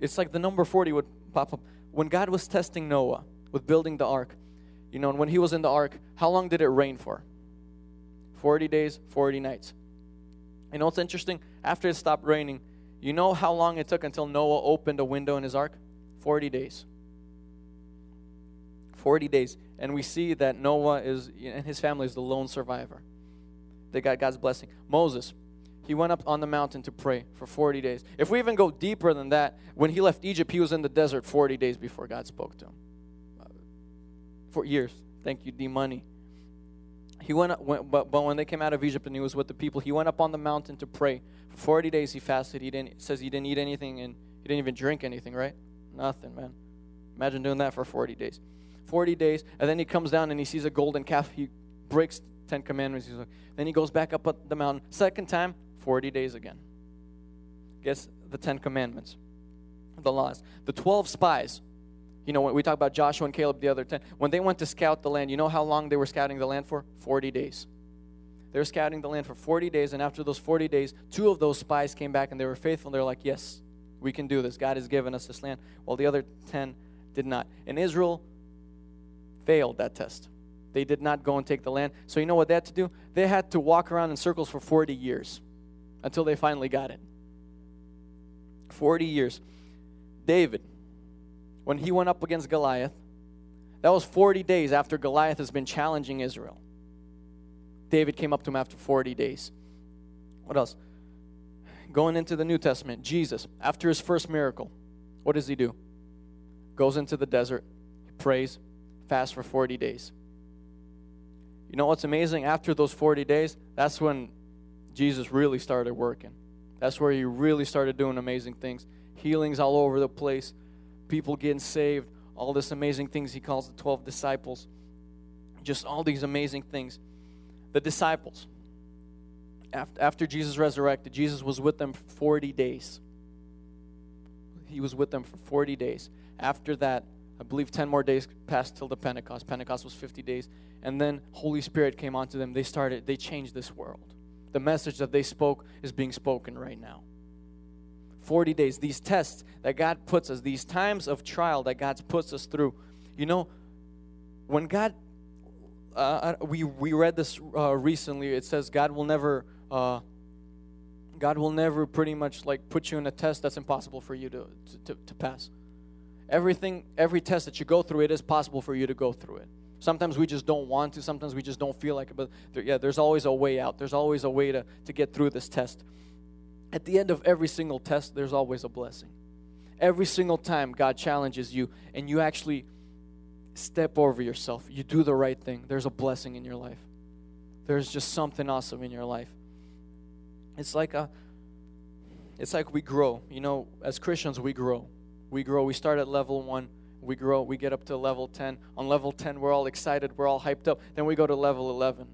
it's like the number 40 would pop up. When God was testing Noah with building the ark, you know, and when he was in the ark, how long did it rain for? 40 days, 40 nights. You know what's interesting? After it stopped raining, you know how long it took until Noah opened a window in his ark? 40 days. 40 days. And we see that Noah is and his family is the lone survivor. They got God's blessing. Moses, he went up on the mountain to pray for 40 days. If we even go deeper than that, when he left Egypt, he was in the desert 40 days before God spoke to him. For years. Thank you, D Money. He went, up, went but, but when they came out of Egypt and he was with the people, he went up on the mountain to pray. For 40 days he fasted. He didn't says he didn't eat anything and he didn't even drink anything, right? Nothing, man. Imagine doing that for 40 days. 40 days, and then he comes down and he sees a golden calf. He breaks Ten Commandments. Like, then he goes back up the mountain. Second time, 40 days again. Guess the Ten Commandments, the laws. The 12 spies. You know, when we talk about Joshua and Caleb the other 10, when they went to scout the land, you know how long they were scouting the land for? 40 days. They were scouting the land for 40 days, and after those 40 days, two of those spies came back and they were faithful. They're like, Yes, we can do this. God has given us this land. While the other 10 did not. And Israel failed that test. They did not go and take the land. So you know what they had to do? They had to walk around in circles for 40 years until they finally got it. 40 years. David, when he went up against Goliath, that was 40 days after Goliath has been challenging Israel. David came up to him after 40 days. What else? Going into the New Testament, Jesus, after his first miracle, what does he do? Goes into the desert, prays, fast for 40 days. You know what's amazing? After those 40 days, that's when Jesus really started working. That's where he really started doing amazing things. Healings all over the place, people getting saved, all this amazing things he calls the 12 disciples. Just all these amazing things. The disciples, after Jesus resurrected, Jesus was with them for 40 days. He was with them for 40 days. After that, I believe 10 more days passed till the Pentecost. Pentecost was 50 days. And then Holy Spirit came onto them. They started, they changed this world. The message that they spoke is being spoken right now. 40 days, these tests that God puts us, these times of trial that God puts us through. You know, when God, uh, we, we read this uh, recently, it says God will never, uh, God will never pretty much like put you in a test that's impossible for you to, to, to pass. Everything, every test that you go through, it is possible for you to go through it. Sometimes we just don't want to, sometimes we just don't feel like it, but there, yeah, there's always a way out. There's always a way to, to get through this test. At the end of every single test, there's always a blessing. Every single time God challenges you and you actually step over yourself, you do the right thing, there's a blessing in your life. There's just something awesome in your life. It's like a it's like we grow. You know, as Christians we grow we grow. We start at level one, we grow, we get up to level 10. On level 10, we're all excited, we're all hyped up. Then we go to level 11.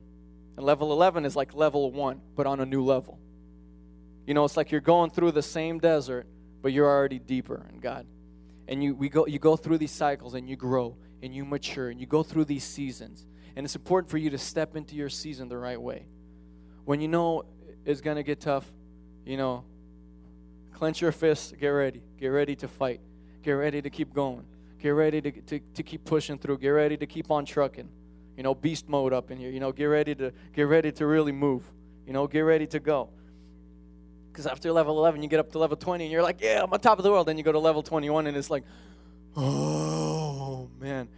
And level 11 is like level one, but on a new level. You know, it's like you're going through the same desert, but you're already deeper in God. And you, we go, you go through these cycles and you grow and you mature and you go through these seasons. And it's important for you to step into your season the right way. When you know it's going to get tough, you know, clench your fists, get ready, get ready to fight. Get ready to keep going. Get ready to, to, to keep pushing through. Get ready to keep on trucking. You know, beast mode up in here. You know, get ready to get ready to really move. You know, get ready to go. Because after level 11, you get up to level 20 and you're like, yeah, I'm on top of the world. Then you go to level 21 and it's like, oh, man.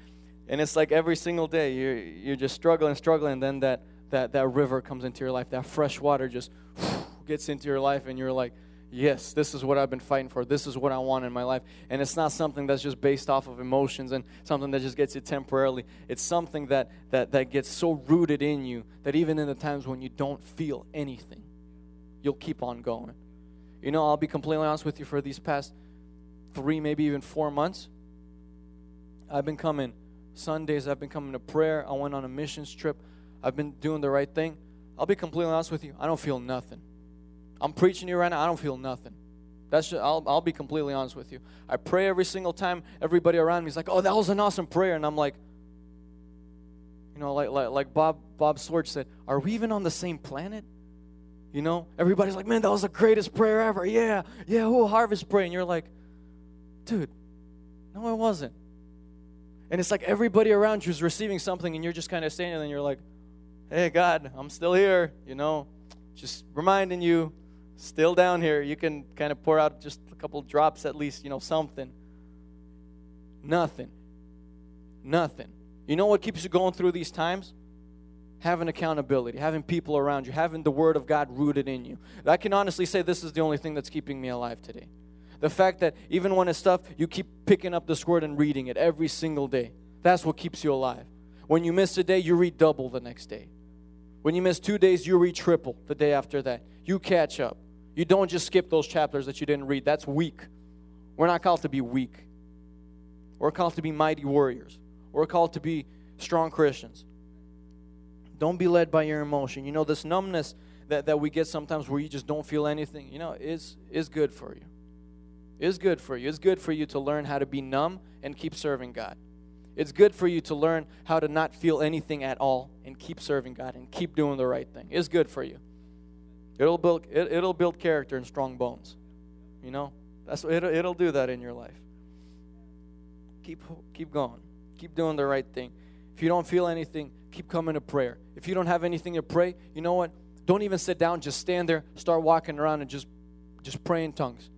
And it's like every single day you're, you're just struggling, struggling. Then that, that, that river comes into your life. That fresh water just gets into your life and you're like, yes, this is what I've been fighting for. This is what I want in my life. And it's not something that's just based off of emotions and something that just gets you temporarily. It's something that, that, that gets so rooted in you that even in the times when you don't feel anything, you'll keep on going. You know, I'll be completely honest with you for these past three, maybe even four months. I've been coming Sundays, I've been coming to prayer. I went on a missions trip. I've been doing the right thing. I'll be completely honest with you. I don't feel nothing. I'm preaching to you right now, I don't feel nothing. That's just, I'll, I'll be completely honest with you. I pray every single time. Everybody around me is like, "Oh, that was an awesome prayer," and I'm like, you know, like like, like Bob Bob Swartz said, "Are we even on the same planet?" You know, everybody's like, man, that was the greatest prayer ever. Yeah, yeah, who harvest prayer? And you're like, dude, no, it wasn't. And it's like everybody around you is receiving something, and you're just kind of standing there and you're like, hey, God, I'm still here, you know, just reminding you, still down here. You can kind of pour out just a couple drops at least, you know, something. Nothing. Nothing. You know what keeps you going through these times? Having accountability, having people around you, having the Word of God rooted in you. I can honestly say this is the only thing that's keeping me alive today. The fact that even when it's tough, you keep picking up this Word and reading it every single day. That's what keeps you alive. When you miss a day, you read double the next day. When you miss two days, you read triple the day after that. You catch up. You don't just skip those chapters that you didn't read. That's weak. We're not called to be weak. We're called to be mighty warriors. We're called to be strong Christians. Don't be led by your emotion. You know, this numbness that, that we get sometimes where you just don't feel anything, you know, is, is good for you. Is good for you. It's good for you to learn how to be numb and keep serving God. It's good for you to learn how to not feel anything at all and keep serving God and keep doing the right thing. It's good for you. It'll build it, it'll build character and strong bones. You know? That's it'll, it'll do that in your life. Keep keep going. Keep doing the right thing. If you don't feel anything, keep coming to prayer. If you don't have anything to pray, you know what? Don't even sit down, just stand there, start walking around and just just pray in tongues.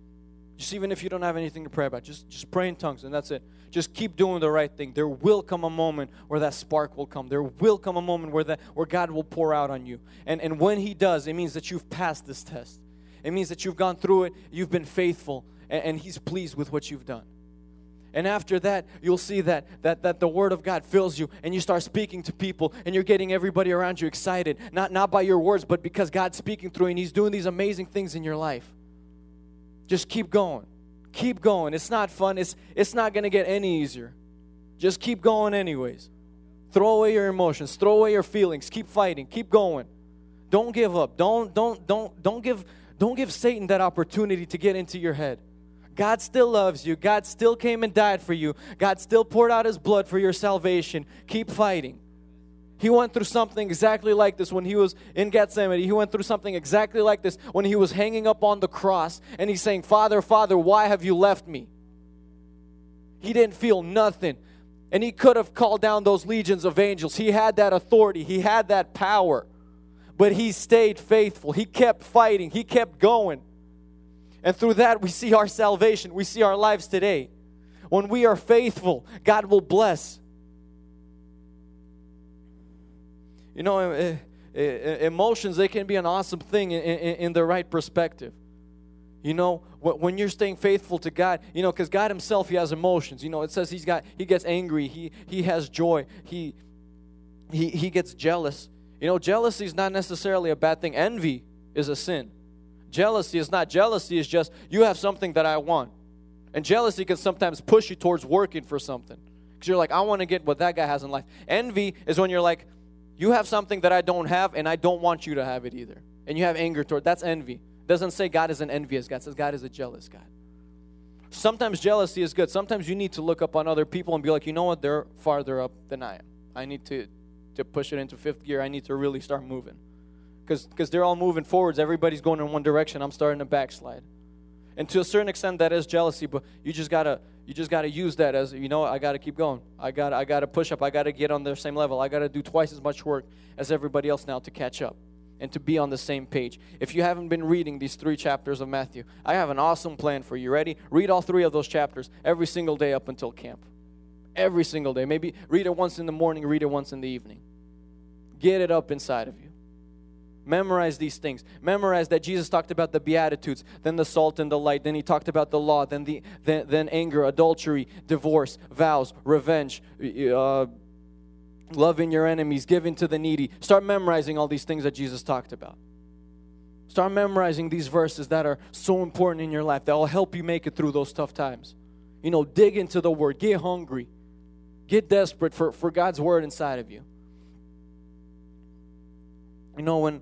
Just even if you don't have anything to pray about, just just pray in tongues and that's it. Just keep doing the right thing. There will come a moment where that spark will come. There will come a moment where that where God will pour out on you. And and when he does, it means that you've passed this test. It means that you've gone through it, you've been faithful, and, and he's pleased with what you've done. And after that, you'll see that, that, that the Word of God fills you and you start speaking to people and you're getting everybody around you excited. Not, not by your words, but because God's speaking through you and He's doing these amazing things in your life. Just keep going. Keep going. It's not fun. It's, it's not going to get any easier. Just keep going, anyways. Throw away your emotions. Throw away your feelings. Keep fighting. Keep going. Don't give up. Don't, don't, don't, don't give, don't give Satan that opportunity to get into your head. God still loves you. God still came and died for you. God still poured out his blood for your salvation. Keep fighting. He went through something exactly like this when he was in Gethsemane. He went through something exactly like this when he was hanging up on the cross and he's saying, Father, Father, why have you left me? He didn't feel nothing. And he could have called down those legions of angels. He had that authority, he had that power. But he stayed faithful. He kept fighting, he kept going. And through that, we see our salvation. We see our lives today. When we are faithful, God will bless. You know, eh, eh, eh, emotions, they can be an awesome thing in, the right perspective. You know, when you're staying faithful to God, you know, because God Himself, He has emotions. You know, it says He's got He gets angry, He He has joy, He He He gets jealous. You know, jealousy is not necessarily a bad thing. Envy is a sin. Jealousy is not jealousy, is just you have something that I want. And jealousy can sometimes push you towards working for something. Because you're like, I want to get what that guy has in life. Envy is when you're like, you have something that I don't have, and I don't want you to have it either. And you have anger toward that's envy. It doesn't say God is an envious God, it says God is a jealous God. Sometimes jealousy is good. Sometimes you need to look up on other people and be like, you know what, they're farther up than I am. I need to to push it into fifth gear. I need to really start moving because they're all moving forwards. Everybody's going in one direction. I'm starting to backslide. And to a certain extent, that is jealousy. But you just gotta you just gotta use that as you know. I gotta keep going. I gotta I gotta push up. I gotta get on the same level. I gotta do twice as much work as everybody else now to catch up and to be on the same page. If you haven't been reading these three chapters of Matthew, I have an awesome plan for you. Ready? Read all three of those chapters every single day up until camp. Every single day. Maybe read it once in the morning, read it once in the evening. Get it up inside of you. Memorize these things. Memorize that Jesus talked about the Beatitudes, then the salt and the light, then he talked about the law, then, the, then, then anger, adultery, divorce, vows, revenge, uh, loving your enemies, giving to the needy. Start memorizing all these things that Jesus talked about. Start memorizing these verses that are so important in your life that will help you make it through those tough times. You know, dig into the Word, get hungry, get desperate for, for God's Word inside of you. You know, when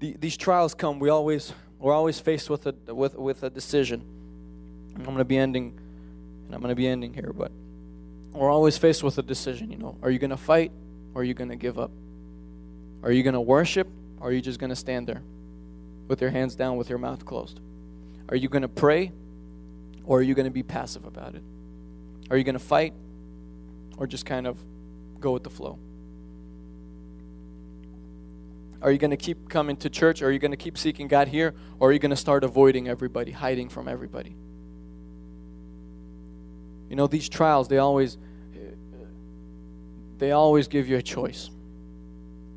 the, these trials come, we always we're always faced with a with with a decision. I'm going to be ending, and I'm going to be ending here, but we're always faced with a decision. You know, are you going to fight or are you going to give up? Are you going to worship or are you just going to stand there? with your hands down, with your mouth closed? Are you going to pray or are you going to be passive about it? Are you going to fight or just kind of go with the flow? Are you going to keep coming to church? Are you going to keep seeking God here? Or are you going to start avoiding everybody, hiding from everybody? You know, these trials, they always they always give you a choice.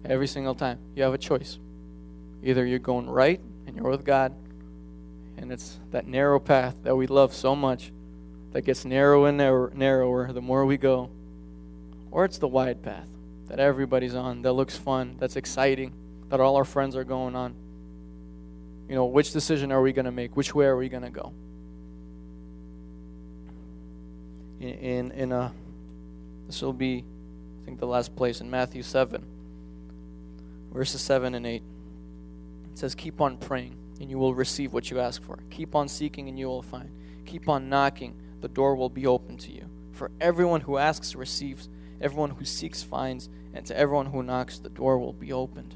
Every single time. You have a choice. Either you're going right and you're with God, and it's that narrow path that we love so much that gets narrower and narrower the more we go, or it's the wide path that everybody's on that looks fun, that's exciting, that all our friends are going on. You know, which decision are we going to make? Which way are we going to go? In, in, in a, this will be, I think, the last place in Matthew 7, verses 7 and 8. It says, Keep on praying, and you will receive what you ask for. Keep on seeking, and you will find. Keep on knocking, the door will be open to you. For everyone who asks receives, everyone who seeks finds, and to everyone who knocks, the door will be opened.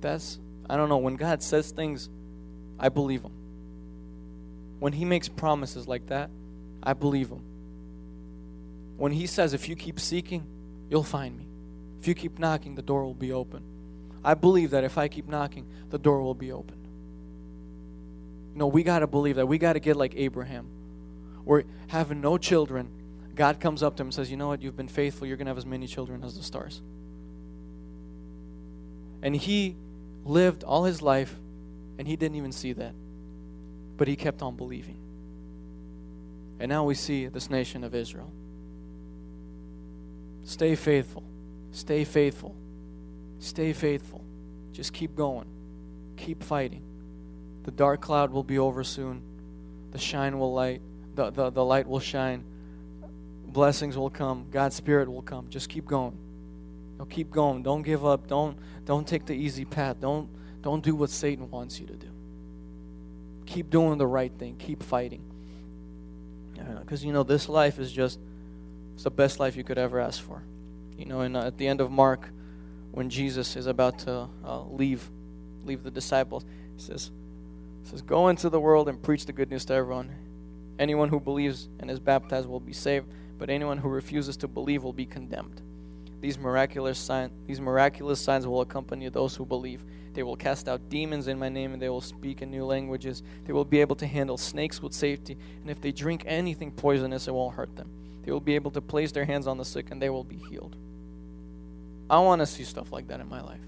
That's, I don't know, when God says things, I believe Him. When He makes promises like that, I believe Him. When He says, if you keep seeking, you'll find me. If you keep knocking, the door will be open. I believe that if I keep knocking, the door will be opened. No, we got to believe that. We got to get like Abraham. We're having no children. God comes up to him and says, You know what? You've been faithful. You're going to have as many children as the stars. And he lived all his life, and he didn't even see that. But he kept on believing. And now we see this nation of Israel. Stay faithful. Stay faithful. Stay faithful. Just keep going. Keep fighting. The dark cloud will be over soon. The shine will light. The, the, the light will shine. Blessings will come. God's Spirit will come. Just keep going. Keep going. Don't give up. Don't don't take the easy path. Don't don't do what Satan wants you to do. Keep doing the right thing. Keep fighting. Because you know this life is just it's the best life you could ever ask for. You know, and uh, at the end of Mark, when Jesus is about to uh, leave leave the disciples, he says he says Go into the world and preach the good news to everyone. Anyone who believes and is baptized will be saved, but anyone who refuses to believe will be condemned. These miraculous these miraculous signs will accompany those who believe. They will cast out demons in my name and they will speak in new languages. They will be able to handle snakes with safety, and if they drink anything poisonous, it won't hurt them. They will be able to place their hands on the sick and they will be healed. I want to see stuff like that in my life.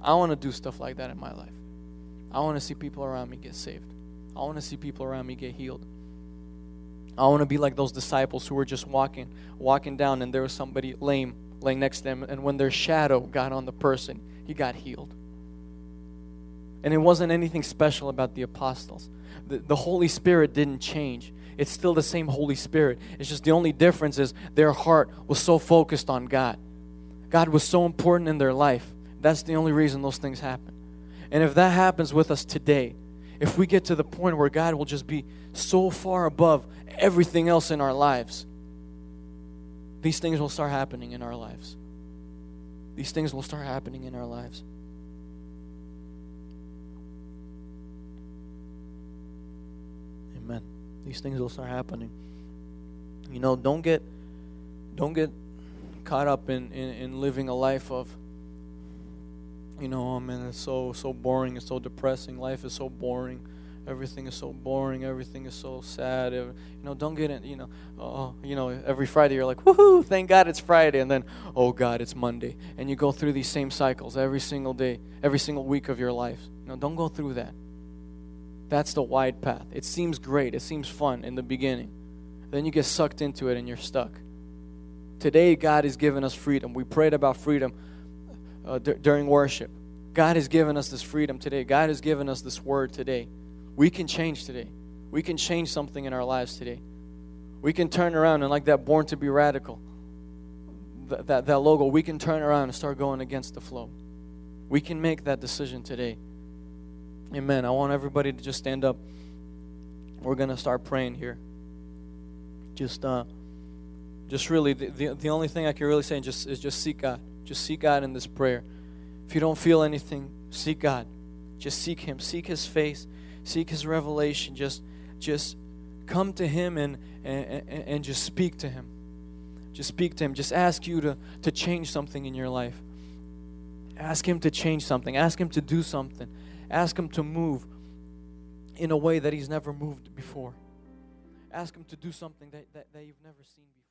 I want to do stuff like that in my life. I want to see people around me get saved. I want to see people around me get healed. I want to be like those disciples who were just walking, walking down, and there was somebody lame laying next to them, and when their shadow got on the person, he got healed. And it wasn't anything special about the apostles. The, the Holy Spirit didn't change. It's still the same Holy Spirit. It's just the only difference is their heart was so focused on God. God was so important in their life. That's the only reason those things happen. And if that happens with us today, if we get to the point where God will just be so far above everything else in our lives, these things will start happening in our lives. These things will start happening in our lives. Amen. These things will start happening. You know, don't get don't get caught up in, in, in living a life of you know, oh man, it's so so boring, it's so depressing, life is so boring everything is so boring, everything is so sad. You know, don't get in, you know, oh, you know, every Friday you're like, woohoo, thank God it's Friday. And then, oh God, it's Monday. And you go through these same cycles every single day, every single week of your life. You know, don't go through that. That's the wide path. It seems great, it seems fun in the beginning. Then you get sucked into it and you're stuck. Today, God has given us freedom. We prayed about freedom uh, d- during worship. God has given us this freedom today. God has given us this word today. We can change today. We can change something in our lives today. We can turn around and, like that Born to Be Radical, that, that, that logo, we can turn around and start going against the flow. We can make that decision today. Amen. I want everybody to just stand up. We're going to start praying here. Just, uh, just really, the, the, the only thing I can really say just, is just seek God. Just seek God in this prayer. If you don't feel anything, seek God. Just seek Him. Seek His face. Seek His revelation. Just, just come to Him and, and, and just speak to Him. Just speak to Him. Just ask you to, to change something in your life. Ask Him to change something. Ask Him to do something. Ask Him to move in a way that He's never moved before. Ask Him to do something that, that, that you've never seen before.